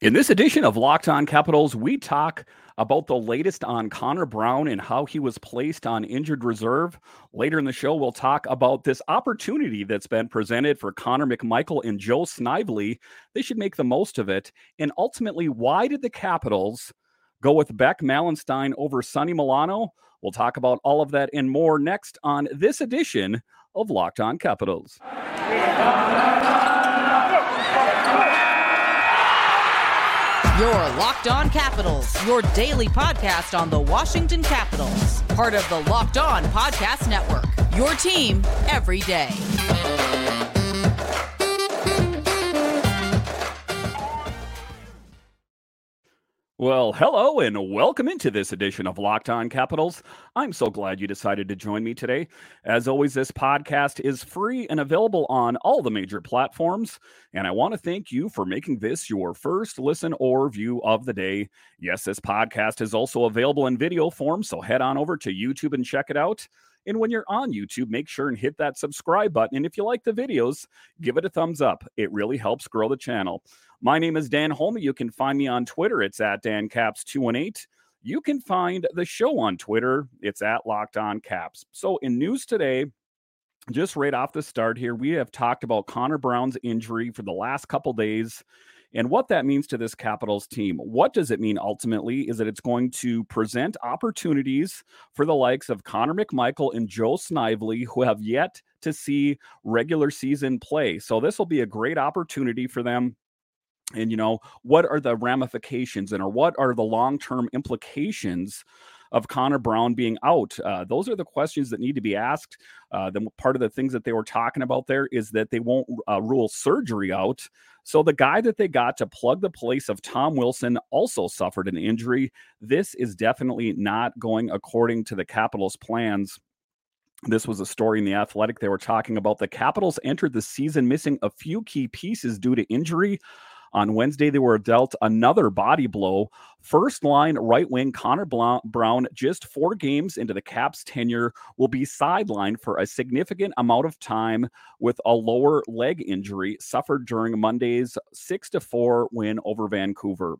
In this edition of Locked On Capitals, we talk about the latest on Connor Brown and how he was placed on injured reserve. Later in the show, we'll talk about this opportunity that's been presented for Connor McMichael and Joe Snively. They should make the most of it. And ultimately, why did the Capitals go with Beck Malenstyn over Sonny Milano? We'll talk about all of that and more next on this edition of Locked On Capitals. Your Locked On Capitals, your daily podcast on the Washington Capitals, part of the Locked On Podcast Network. Your team every day. Well, hello and welcome into this edition of Locked On Capitals. I'm so glad you decided to join me today. As always, this podcast is free and available on all the major platforms. And I want to thank you for making this your first listen or view of the day. Yes, this podcast is also available in video form, so head on over to YouTube and check it out. And when you're on YouTube, make sure and hit that subscribe button. And if you like the videos, give it a thumbs up. It really helps grow the channel. My name is Dan Holme. You can find me on Twitter. It's at DanCaps218. You can find the show on Twitter. It's at Locked On Caps. So in news today, just right off the start here, we have talked about Connor Brown's injury for the last couple days and what that means to this Capitals team. What does it mean ultimately is that it's going to present opportunities for the likes of Connor McMichael and Joe Snively, who have yet to see regular season play. So this will be a great opportunity for them and you know what are the ramifications and or what are the long-term implications of Connor Brown being out? Uh, those are the questions that need to be asked. Uh, part of the things that they were talking about there is that they won't uh, rule surgery out. So the guy that they got to plug the place of Tom Wilson also suffered an injury. This is definitely not going according to the Capitals' plans. This was a story in the Athletic. They were talking about the Capitals entered the season missing a few key pieces due to injury. On Wednesday, they were dealt another body blow. First line right wing Connor Brown, just four games into the Caps' tenure, will be sidelined for a significant amount of time with a lower leg injury suffered during Monday's 6 to 4 win over Vancouver.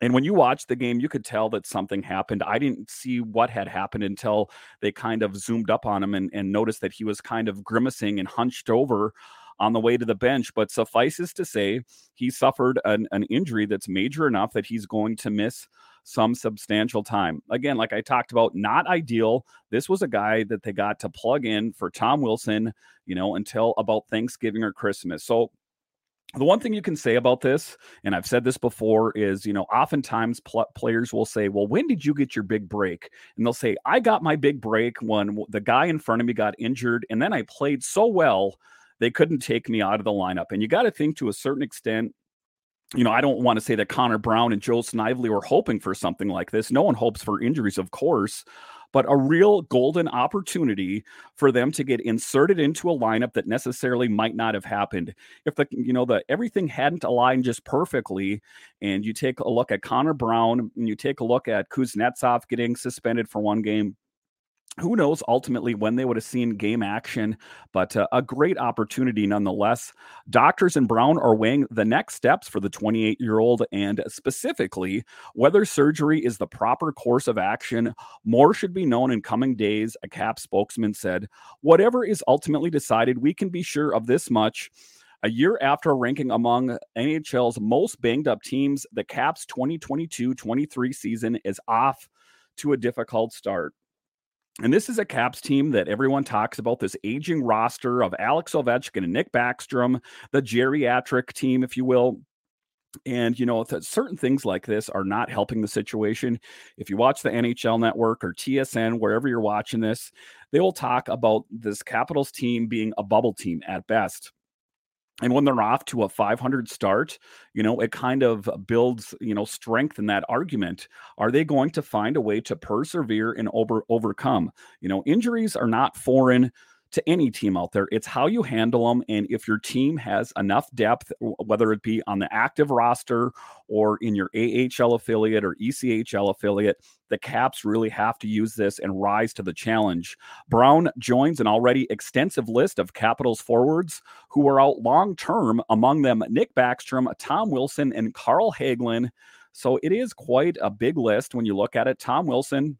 And when you watched the game, you could tell that something happened. I didn't see what had happened until they kind of zoomed up on him and, and noticed that he was kind of grimacing and hunched over on the way to the bench. But suffices to say, he suffered an, an injury that's major enough that he's going to miss some substantial time. Again, like I talked about, not ideal. This was a guy that they got to plug in for Tom Wilson, you know, until about Thanksgiving or Christmas. So the one thing you can say about this, and I've said this before, is you know, oftentimes pl- players will say, Well, when did you get your big break? And they'll say, I got my big break when the guy in front of me got injured, and then I played so well they couldn't take me out of the lineup. And you got to think to a certain extent, you know, I don't want to say that Connor Brown and Joe Snively were hoping for something like this. No one hopes for injuries, of course, but a real golden opportunity for them to get inserted into a lineup that necessarily might not have happened if the you know the everything hadn't aligned just perfectly. And you take a look at Connor Brown and you take a look at Kuznetsov getting suspended for one game who knows ultimately when they would have seen game action, but uh, a great opportunity nonetheless. Doctors and Brown are weighing the next steps for the 28 year old and specifically whether surgery is the proper course of action. More should be known in coming days, a CAP spokesman said. Whatever is ultimately decided, we can be sure of this much. A year after ranking among NHL's most banged up teams, the Caps 2022 23 season is off to a difficult start. And this is a Caps team that everyone talks about this aging roster of Alex Ovechkin and Nick Backstrom, the geriatric team, if you will. And, you know, certain things like this are not helping the situation. If you watch the NHL network or TSN, wherever you're watching this, they will talk about this Capitals team being a bubble team at best. And when they're off to a 500 start, you know, it kind of builds, you know, strength in that argument. Are they going to find a way to persevere and over overcome? You know, injuries are not foreign to any team out there. It's how you handle them. And if your team has enough depth, whether it be on the active roster or in your AHL affiliate or ECHL affiliate, the Caps really have to use this and rise to the challenge. Brown joins an already extensive list of Capitals forwards who are out long term, among them Nick Backstrom, Tom Wilson, and Carl Hagelin. So it is quite a big list when you look at it. Tom Wilson,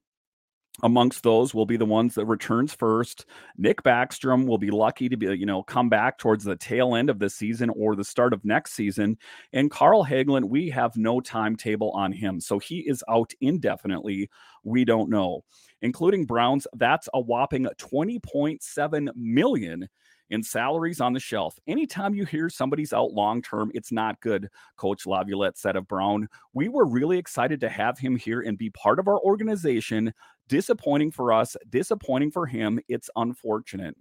amongst those will be the ones that returns first. Nick Backstrom will be lucky to be, you know, come back towards the tail end of the season or the start of next season. And Carl Hagelin, we have no timetable on him. So he is out indefinitely. We don't know. Including Browns, that's a whopping 20.7 million in salaries on the shelf. Anytime you hear somebody's out long term, it's not good, Coach Laviolette said of Brown. We were really excited to have him here and be part of our organization. Disappointing for us, disappointing for him. It's unfortunate.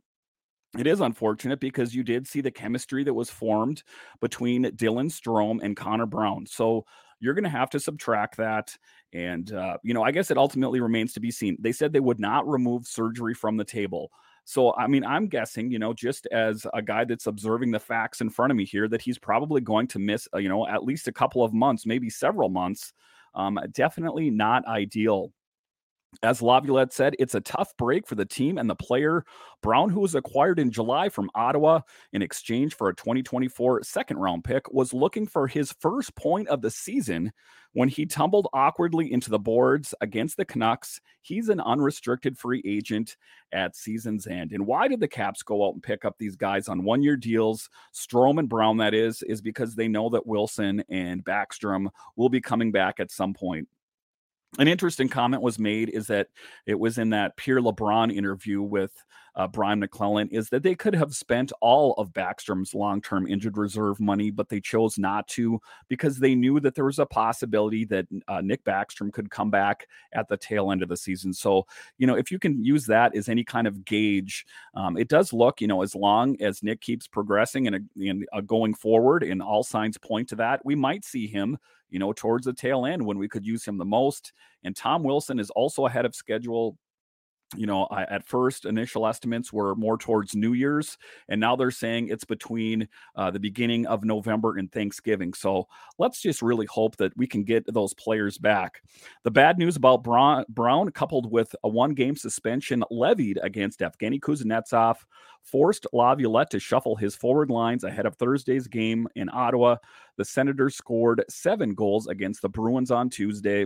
It is unfortunate because you did see the chemistry that was formed between Dylan Strome and Connor Brown. So you're going to have to subtract that. And, uh, you know, I guess it ultimately remains to be seen. They said they would not remove surgery from the table. So, I mean, I'm guessing, you know, just as a guy that's observing the facts in front of me here, that he's probably going to miss, uh, you know, at least a couple of months, maybe several months. Um, definitely not ideal as Laviolette said, it's a tough break for the team and the player. Brown, who was acquired in July from Ottawa in exchange for a 2024 second round pick, was looking for his first point of the season when he tumbled awkwardly into the boards against the Canucks. He's an unrestricted free agent at season's end. And why did the Caps go out and pick up these guys on one year deals? Strome and Brown, that is, is because they know that Wilson and Backstrom will be coming back at some point an interesting comment was made is that it was in that Pierre LeBrun interview with uh, Brian MacLellan is that they could have spent all of Backstrom's long-term injured reserve money, but they chose not to because they knew that there was a possibility that uh, Nick Backstrom could come back at the tail end of the season. So, you know, if you can use that as any kind of gauge, um, it does look, you know, as long as Nick keeps progressing and, and uh, going forward, and all signs point to that, we might see him you know, towards the tail end when we could use him the most. And Tom Wilson is also ahead of schedule you know, I, at first initial estimates were more towards New Year's, and now they're saying it's between uh, the beginning of November and Thanksgiving. So let's just really hope that we can get those players back. The bad news about Brown, Brown coupled with a one-game suspension levied against Evgeny Kuznetsov, forced Laviolette to shuffle his forward lines ahead of Thursday's game in Ottawa. The Senators scored seven goals against the Bruins on Tuesday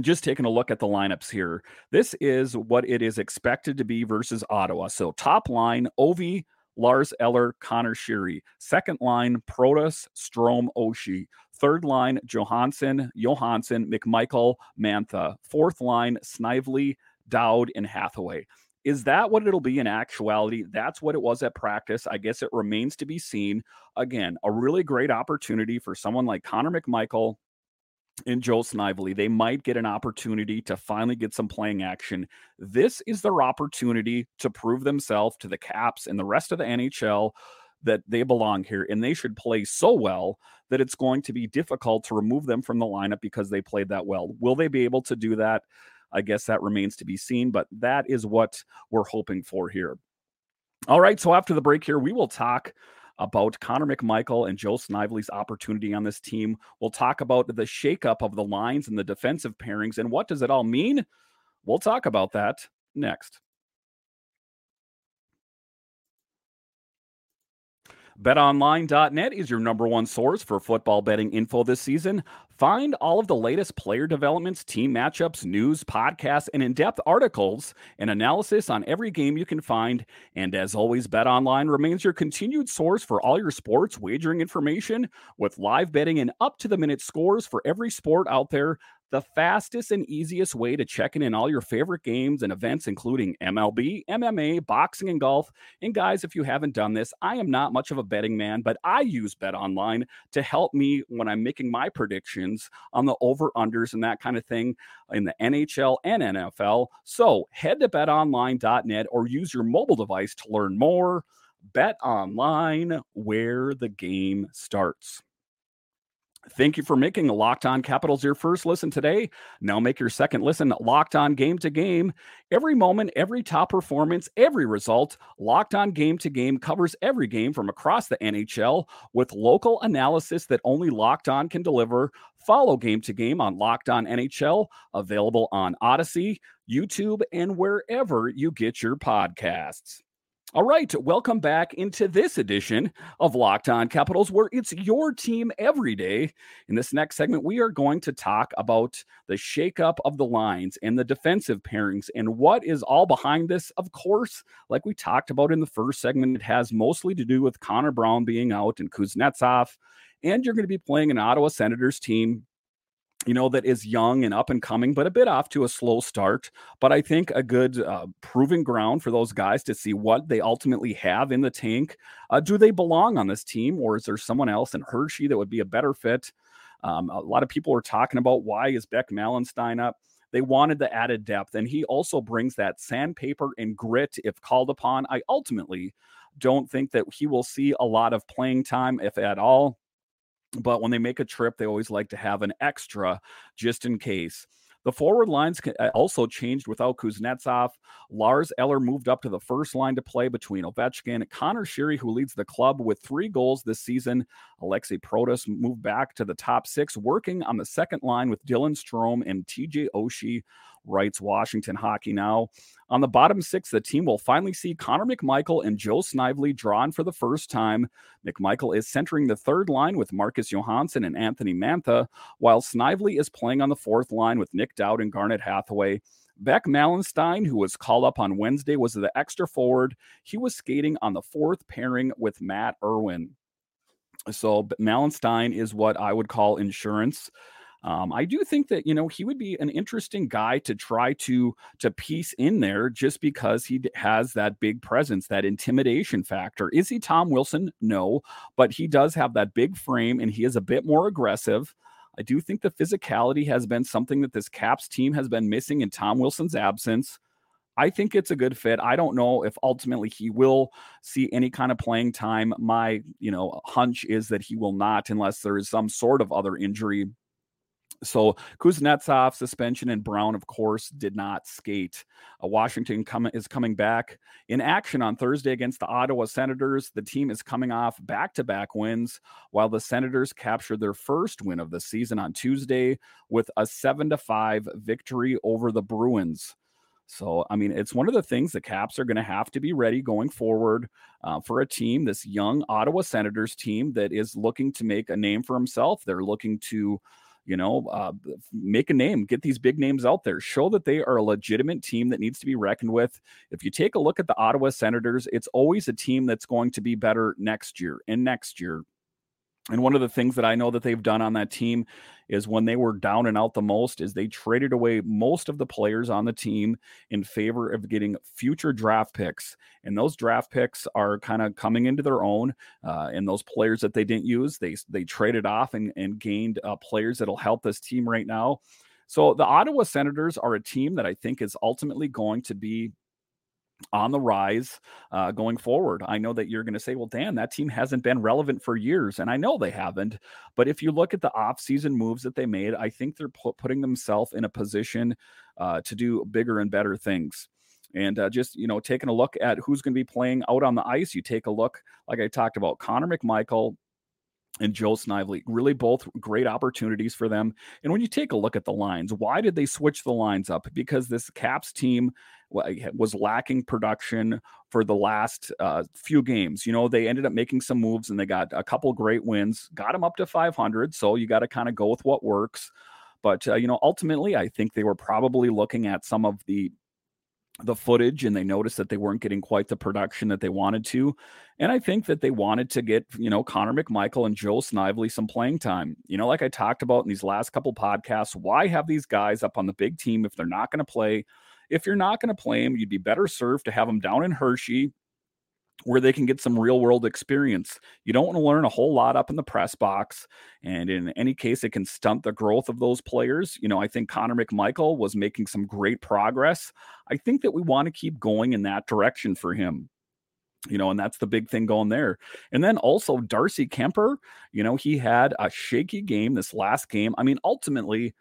just taking a look at the lineups here. This is what it is expected to be versus Ottawa. So top line, Ovi, Lars Eller, Connor Sheary. Second line, Protas, Strome, Oshie. Third line, Johansson, Johansson, McMichael, Mantha. Fourth line, Snively, Dowd, and Hathaway. Is that what it'll be in actuality? That's what it was at practice. I guess it remains to be seen. Again, a really great opportunity for someone like Connor McMichael, and Joe Snively, they might get an opportunity to finally get some playing action. This is their opportunity to prove themselves to the Caps and the rest of the NHL that they belong here and they should play so well that it's going to be difficult to remove them from the lineup because they played that well. Will they be able to do that? I guess that remains to be seen, but that is what we're hoping for here. All right, so after the break here, we will talk about Connor McMichael and Joe Snively's opportunity on this team. We'll talk about the shakeup of the lines and the defensive pairings and what does it all mean? We'll talk about that next. BetOnline.net is your number one source for football betting info this season. Find all of the latest player developments, team matchups, news, podcasts, and in depth articles and analysis on every game you can find. And as always, BetOnline remains your continued source for all your sports wagering information with live betting and up to the minute scores for every sport out there the fastest and easiest way to check in in all your favorite games and events, including MLB, MMA, boxing, and golf. And guys, if you haven't done this, I am not much of a betting man, but I use Bet Online to help me when I'm making my predictions on the over unders and that kind of thing in the NHL and NFL. So head to betonline.net or use your mobile device to learn more. Bet Online, where the game starts. Thank you for making Locked On Capitals your first listen today. Now make your second listen Locked On Game to Game. Every moment, every top performance, every result, Locked On Game to Game covers every game from across the NHL with local analysis that only Locked On can deliver. Follow Game to Game on Locked On NHL, available on Audacy, YouTube, and wherever you get your podcasts. All right, welcome back into this edition of Locked On Capitals, where it's your team every day. In this next segment, we are going to talk about the shakeup of the lines and the defensive pairings and what is all behind this. Of course, like we talked about in the first segment, it has mostly to do with Connor Brown being out and Kuznetsov. And you're going to be playing an Ottawa Senators team you know, that is young and up and coming, but a bit off to a slow start. But I think a good uh, proving ground for those guys to see what they ultimately have in the tank. Uh, do they belong on this team, or is there someone else in Hershey that would be a better fit? Um, a lot of people are talking about why is Beck Malenstyn up. They wanted the added depth, and he also brings that sandpaper and grit if called upon. I ultimately don't think that he will see a lot of playing time, if at all but when they make a trip, they always like to have an extra just in case. The forward lines uh, also changed without Kuznetsov. Lars Eller moved up to the first line to play between Ovechkin, Connor Sheary, who leads the club with three goals this season. Alexei Protas moved back to the top six, working on the second line with Dylan Strome and TJ Oshie writes Washington Hockey Now. On the bottom six, the team will finally see Connor McMichael and Joe Snively drawn for the first time. McMichael is centering the third line with Marcus Johansson and Anthony Mantha, while Snively is playing on the fourth line with Nic Dowd and Garnet Hathaway. Beck Malenstyn, who was called up on Wednesday, was the extra forward. He was skating on the fourth pairing with Matt Irwin. So Malenstyn is what I would call insurance. Um, I do think that you know he would be an interesting guy to try to to piece in there just because he has that big presence, that intimidation factor. Is he Tom Wilson? No, but he does have that big frame and he is a bit more aggressive. I do think the physicality has been something that this Caps team has been missing in Tom Wilson's absence. I think it's a good fit. I don't know if ultimately he will see any kind of playing time. My, you know, hunch is that he will not unless there is some sort of other injury so Kuznetsov suspension and Brown, of course, did not skate. Uh, Washington come, is coming back in action on Thursday against the Ottawa Senators. The team is coming off back-to-back wins, while the Senators captured their first win of the season on Tuesday with a seven to five victory over the Bruins. So, I mean, it's one of the things the Caps are going to have to be ready going forward uh, for a team, this young Ottawa Senators team that is looking to make a name for himself. They're looking to you know, uh, make a name, get these big names out there, show that they are a legitimate team that needs to be reckoned with. If you take a look at the Ottawa Senators, it's always a team that's going to be better next year and next year and one of the things that I know that they've done on that team is when they were down and out the most is they traded away most of the players on the team in favor of getting future draft picks. And those draft picks are kind of coming into their own. Uh, and those players that they didn't use, they they traded off and, and gained uh, players that'll help this team right now. So the Ottawa Senators are a team that I think is ultimately going to be on the rise uh, going forward. I know that you're going to say, well, Dan, that team hasn't been relevant for years. And I know they haven't. But if you look at the offseason moves that they made, I think they're pu- putting themselves in a position uh, to do bigger and better things. And uh, just, you know, taking a look at who's going to be playing out on the ice, you take a look, like I talked about, Connor McMichael, and Joe Snively. Really, both great opportunities for them. And when you take a look at the lines, why did they switch the lines up? Because this Caps team was lacking production for the last uh, few games. You know, they ended up making some moves and they got a couple great wins, got them up to 500. So you got to kind of go with what works. But, uh, you know, ultimately, I think they were probably looking at some of the the footage and they noticed that they weren't getting quite the production that they wanted to. And I think that they wanted to get, you know, Connor McMichael and Joe Snively some playing time. You know, like I talked about in these last couple podcasts, why have these guys up on the big team if they're not going to play? If you're not going to play them, you'd be better served to have them down in Hershey where they can get some real world experience. You don't want to learn a whole lot up in the press box. And in any case, it can stunt the growth of those players. You know, I think Connor McMichael was making some great progress. I think that we want to keep going in that direction for him. you know, and that's the big thing going there. And then also Darcy Kuemper, you know, he had a shaky game this last game. I mean, ultimately,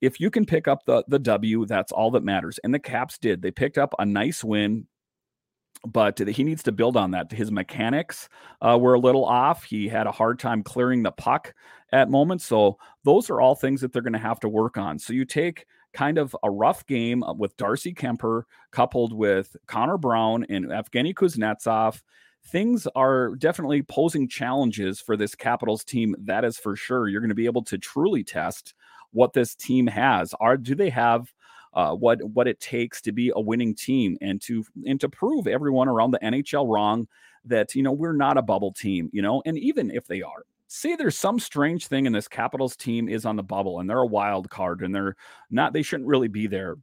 if you can pick up the the W, that's all that matters. And the Caps did. They picked up a nice win, but he needs to build on that. His mechanics uh, were a little off. He had a hard time clearing the puck at moments. So those are all things that they're going to have to work on. So you take kind of a rough game uh, with Darcy Kuemper coupled with Connor Brown and Evgeny Kuznetsov. Things are definitely posing challenges for this Capitals team. That is for sure. You're going to be able to truly test what this team has. Are do they have uh, what what it takes to be a winning team and to and to prove everyone around the NHL wrong that you know we're not a bubble team, you know, and even if they are, say there's some strange thing in this Capitals team is on the bubble and they're a wild card and they're not they shouldn't really be there.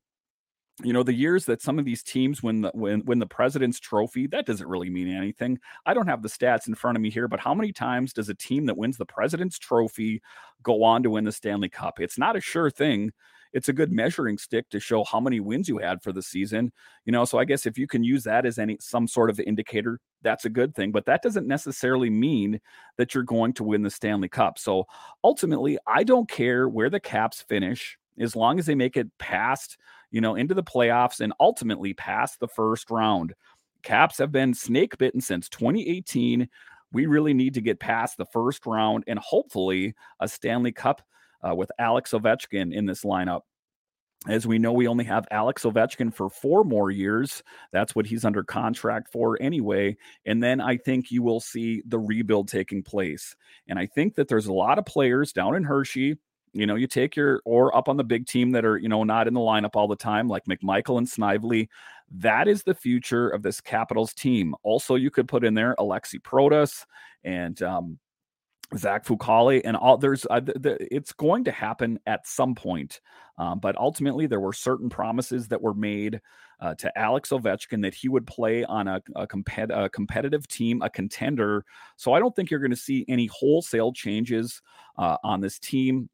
You know, the years that some of these teams win the win, win the president's trophy, that doesn't really mean anything. I don't have the stats in front of me here, but how many times does a team that wins the president's trophy go on to win the Stanley Cup? It's not a sure thing it's a good measuring stick to show how many wins you had for the season. You know, so I guess if you can use that as any some sort of indicator, that's a good thing. But that doesn't necessarily mean that you're going to win the Stanley Cup. So ultimately, I don't care where the Caps finish as long as they make it past, you know, into the playoffs and ultimately past the first round. Caps have been snake bitten since 2018. We really need to get past the first round and hopefully a Stanley Cup uh, with Alex Ovechkin in this lineup. As we know, we only have Alex Ovechkin for four more years. That's what he's under contract for anyway. And then I think you will see the rebuild taking place. And I think that there's a lot of players down in Hershey. You know, you take your or up on the big team that are, you know, not in the lineup all the time, like McMichael and Snively. That is the future of this Capitals team. Also, you could put in there Alexi Protas and um, Zach Fucale and all there's uh, it's going to happen at some point. Um, but ultimately, there were certain promises that were made uh, to Alex Ovechkin that he would play on a, a, compet- a competitive team, a contender. So I don't think you're going to see any wholesale changes uh, on this team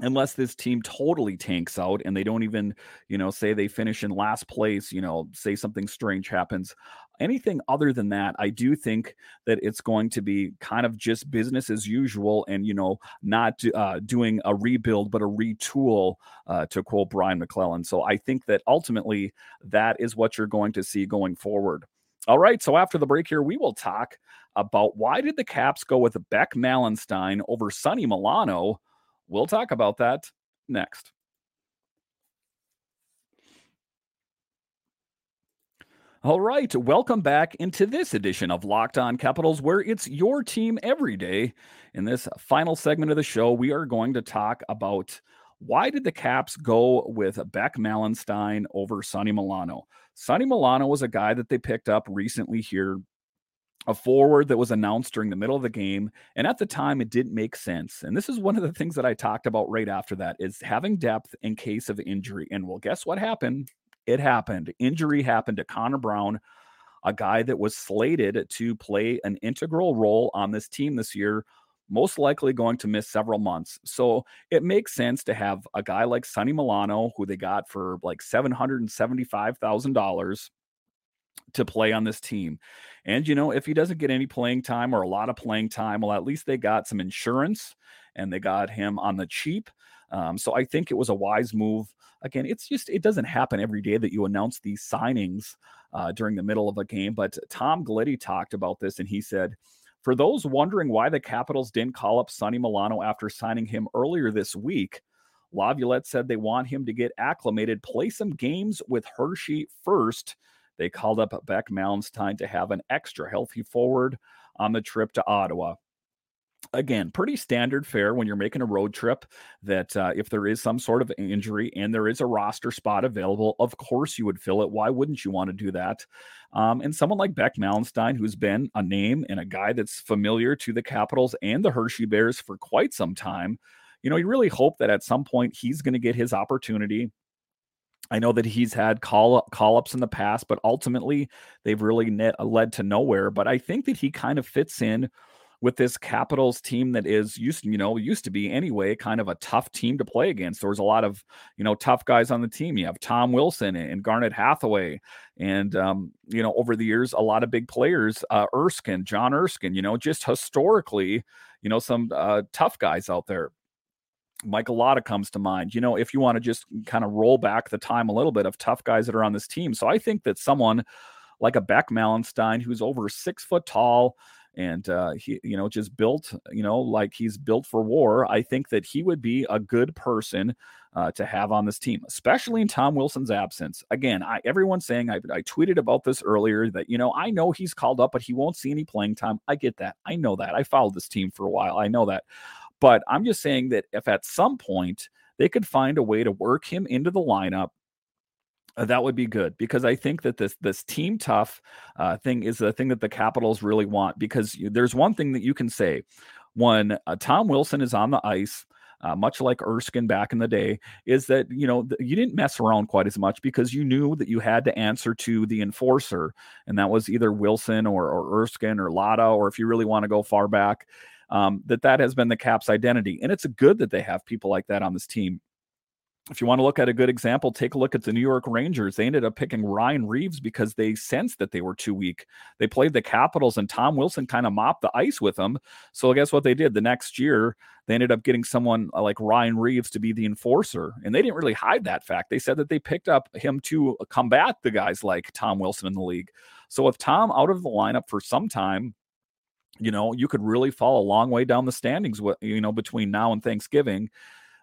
unless this team totally tanks out and they don't even, you know, say they finish in last place, you know, say something strange happens. Anything other than that, I do think that it's going to be kind of just business as usual and, you know, not uh, doing a rebuild, but a retool, uh, to quote Brian MacLellan. So I think that ultimately that is what you're going to see going forward. All right. So after the break here, we will talk about why did the Caps go with Beck Malenstyn over Sonny Milano We'll talk about that next. All right, welcome back into this edition of Locked On Capitals, where it's your team every day. In this final segment of the show, we are going to talk about why did the Caps go with Beck Malenstyn over Sonny Milano? Sonny Milano was a guy that they picked up recently here a forward that was announced during the middle of the game and at the time it didn't make sense and this is one of the things that i talked about right after that is having depth in case of injury and well guess what happened? It happened. Injury happened to connor brown a guy that was slated to play an integral role on this team this year most likely going to miss several months so it makes sense to have a guy like sonny milano who they got for like $775000 to play on this team. And, you know, if he doesn't get any playing time or a lot of playing time, well, at least they got some insurance and they got him on the cheap. Um, so I think it was a wise move. Again, it's just, it doesn't happen every day that you announce these signings uh, during the middle of a game. But Tom Gulitti talked about this and he said, for those wondering why the Capitals didn't call up Sonny Milano after signing him earlier this week, Laviolette said they want him to get acclimated, play some games with Hershey first they called up Beck Malenstyn to have an extra healthy forward on the trip to Ottawa again, pretty standard fare when you're making a road trip. That uh, if there is some sort of injury and there is a roster spot available, of course you would fill it. Why wouldn't you want to do that? Um, and someone like Beck Malenstyn, who's been a name and a guy that's familiar to the Capitals and the Hershey Bears for quite some time, you know, you really hope that at some point he's going to get his opportunity I know that he's had call call ups in the past, but ultimately they've really net, led to nowhere. But I think that he kind of fits in with this Capitals team that is used, you know, used to be anyway, kind of a tough team to play against. There was a lot of, you know, tough guys on the team. You have Tom Wilson and Garnet Hathaway, and um, you know, over the years, a lot of big players, uh, Erskine, John Erskine, you know, just historically, you know, some uh, tough guys out there. Michael Lotta comes to mind. You know, if you want to just kind of roll back the time a little bit of tough guys that are on this team. So I think that someone like a Beck Malenstyn, who's over six foot tall, and uh, he you know just built you know like he's built for war i think that he would be a good person uh, to have on this team especially in tom wilson's absence. Again I, everyone's saying I, I tweeted about this earlier that you know i know he's called up but he won't see any playing time. I get that. I know that. I followed this team for a while. I know that but i'm just saying that if at some point they could find a way to work him into the lineup uh, that would be good because I think that this this team tough uh, thing is the thing that the Capitals really want. Because there's one thing that you can say when uh, Tom Wilson is on the ice, uh, much like Erskine back in the day, is that you know you didn't mess around quite as much because you knew that you had to answer to the enforcer, and that was either Wilson or, or Erskine or Lotta, or if you really want to go far back, um, that that has been the Caps' identity, and it's good that they have people like that on this team if you want to look at a good example, take a look at the New York Rangers. They ended up picking Ryan Reaves because they sensed that they were too weak. They played the Capitals, and Tom Wilson kind of mopped the ice with them. So, guess what they did? The next year, they ended up getting someone uh, like Ryan Reaves to be the enforcer. And they didn't really hide that fact. They said that they picked up him to combat the guys like Tom Wilson in the league. So, with Tom out of the lineup for some time, you know, you could really fall a long way down the standings, you know, between now and Thanksgiving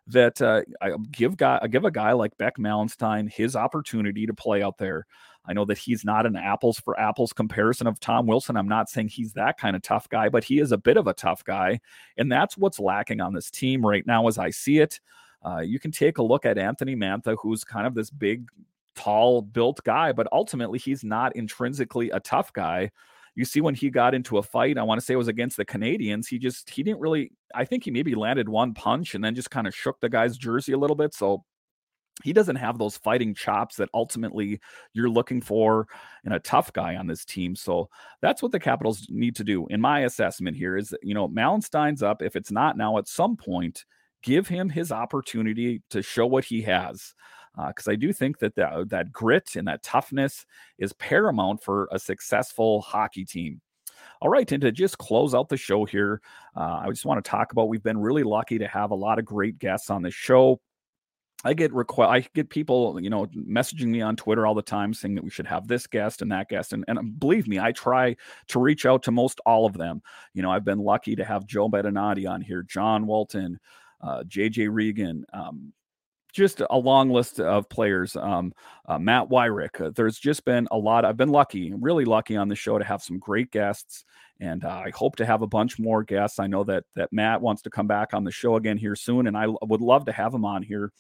that uh, I give guy I give a guy like Beck Malenstyn his opportunity to play out there. I know that he's not an apples for apples comparison of Tom Wilson. I'm not saying he's that kind of tough guy, but he is a bit of a tough guy, and that's what's lacking on this team right now, as I see it. Uh, you can take a look at Anthony Mantha, who's kind of this big, tall, built guy, but ultimately he's not intrinsically a tough guy you see when he got into a fight, I want to say it was against the Canadiens, he just he didn't really I think he maybe landed one punch and then just kind of shook the guy's jersey a little bit. So he doesn't have those fighting chops that ultimately you're looking for in a tough guy on this team. So that's what the Capitals need to do, in my assessment here, is that, you know, Malenstyn's up. If it's not now, at some point, give him his opportunity to show what he has because uh, I do think that, that that grit and that toughness is paramount for a successful hockey team. All right, and to just close out the show here, uh, I just want to talk about we've been really lucky to have a lot of great guests on the show. I get request, I get people, you know, messaging me on Twitter all the time saying that we should have this guest and that guest, and, and believe me, I try to reach out to most all of them. You know, I've been lucky to have Joe Beninati on here, John Walton, uh, JJ Regan, um, just a long list of players. Um, uh, Matt Weyrich. Uh, there's just been a lot. I've been lucky, really lucky on the show to have some great guests, and uh, I hope to have a bunch more guests. I know that that Matt wants to come back on the show again here soon, and I would love to have him on here.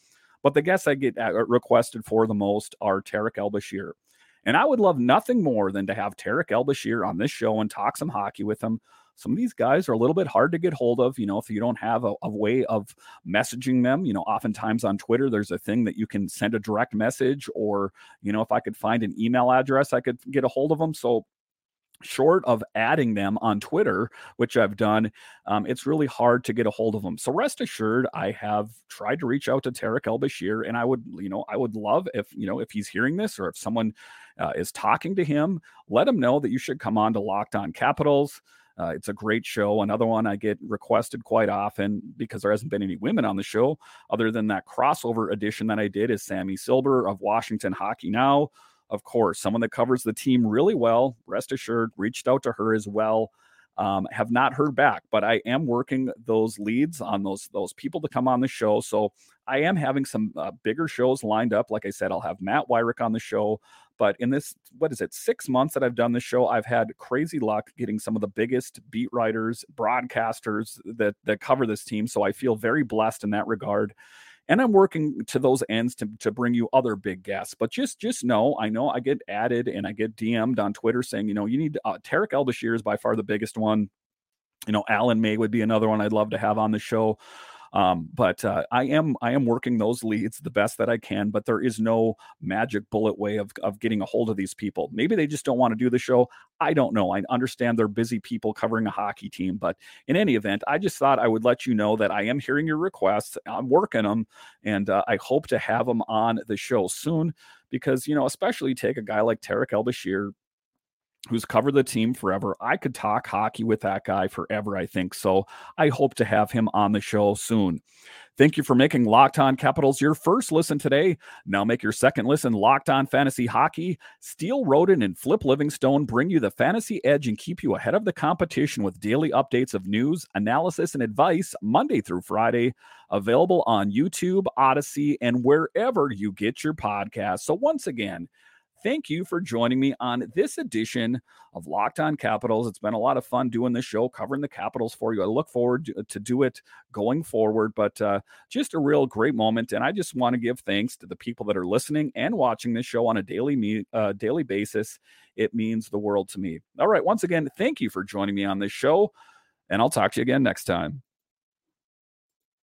But the guests I get uh, requested for the most are Tarik El-Bashir. And I would love nothing more than to have Tarik El-Bashir on this show and talk some hockey with him some of these guys are a little bit hard to get hold of. You know, if you don't have a, a, way of messaging them, you know, oftentimes on Twitter, there's a thing that you can send a direct message, or, you know, if I could find an email address, I could get a hold of them. So, short of adding them on Twitter, which I've done, um, it's really hard to get a hold of them. So rest assured, I have tried to reach out to Tarik El-Bashir, and I would, you know, I would love if you know if he's hearing this or if someone uh, is talking to him, let him know that you should come on to Locked On Capitals. Uh, it's a great show. Another one I get requested quite often because there hasn't been any women on the show, other than that crossover edition that I did, is Sammi Silber of Washington Hockey Now. Of course, someone that covers the team really well. Rest assured, reached out to her as well. Um, have not heard back, but I am working those leads on those those people to come on the show. So I am having some uh, bigger shows lined up. Like I said, I'll have Matt Weyrich on the show. But in this, what is it, six months that I've done this show, I've had crazy luck getting some of the biggest beat writers, broadcasters that that cover this team. So I feel very blessed in that regard. And I'm working to those ends to, to bring you other big guests. But just just know, I know I get added and I get DM'd on Twitter saying, you know, you need uh, Tarik El-Bashir is by far the biggest one. You know, Alan May would be another one I'd love to have on the show. Um, but uh, I am I am working those leads the best that I can. But there is no magic bullet way of of getting a hold of these people. Maybe they just don't want to do the show. I don't know. I understand they're busy people covering a hockey team, but in any event, I just thought I would let you know that I am hearing your requests. I'm working them, and uh, I hope to have them on the show soon because you know, especially take a guy like Tarik El-Bashir, who's covered the team forever. I could talk hockey with that guy forever, I think. So I hope to have him on the show soon. Thank you for making Locked On Capitals your first listen today. Now make your second listen Locked On Fantasy Hockey. Steele Roden and Flip Livingstone bring you the fantasy edge and keep you ahead of the competition with daily updates of news, analysis, and advice Monday through Friday. Available on YouTube, Audacy, and wherever you get your podcasts. So once again, thank you for joining me on this edition of Locked On Capitals. It's been a lot of fun doing this show, covering the Capitals for you. I look forward to, do it going forward, but uh, just a real great moment. And I just want to give thanks to the people that are listening and watching this show on a daily me, uh, daily basis. It means the world to me. All right, once again, thank you for joining me on this show, and I'll talk to you again next time.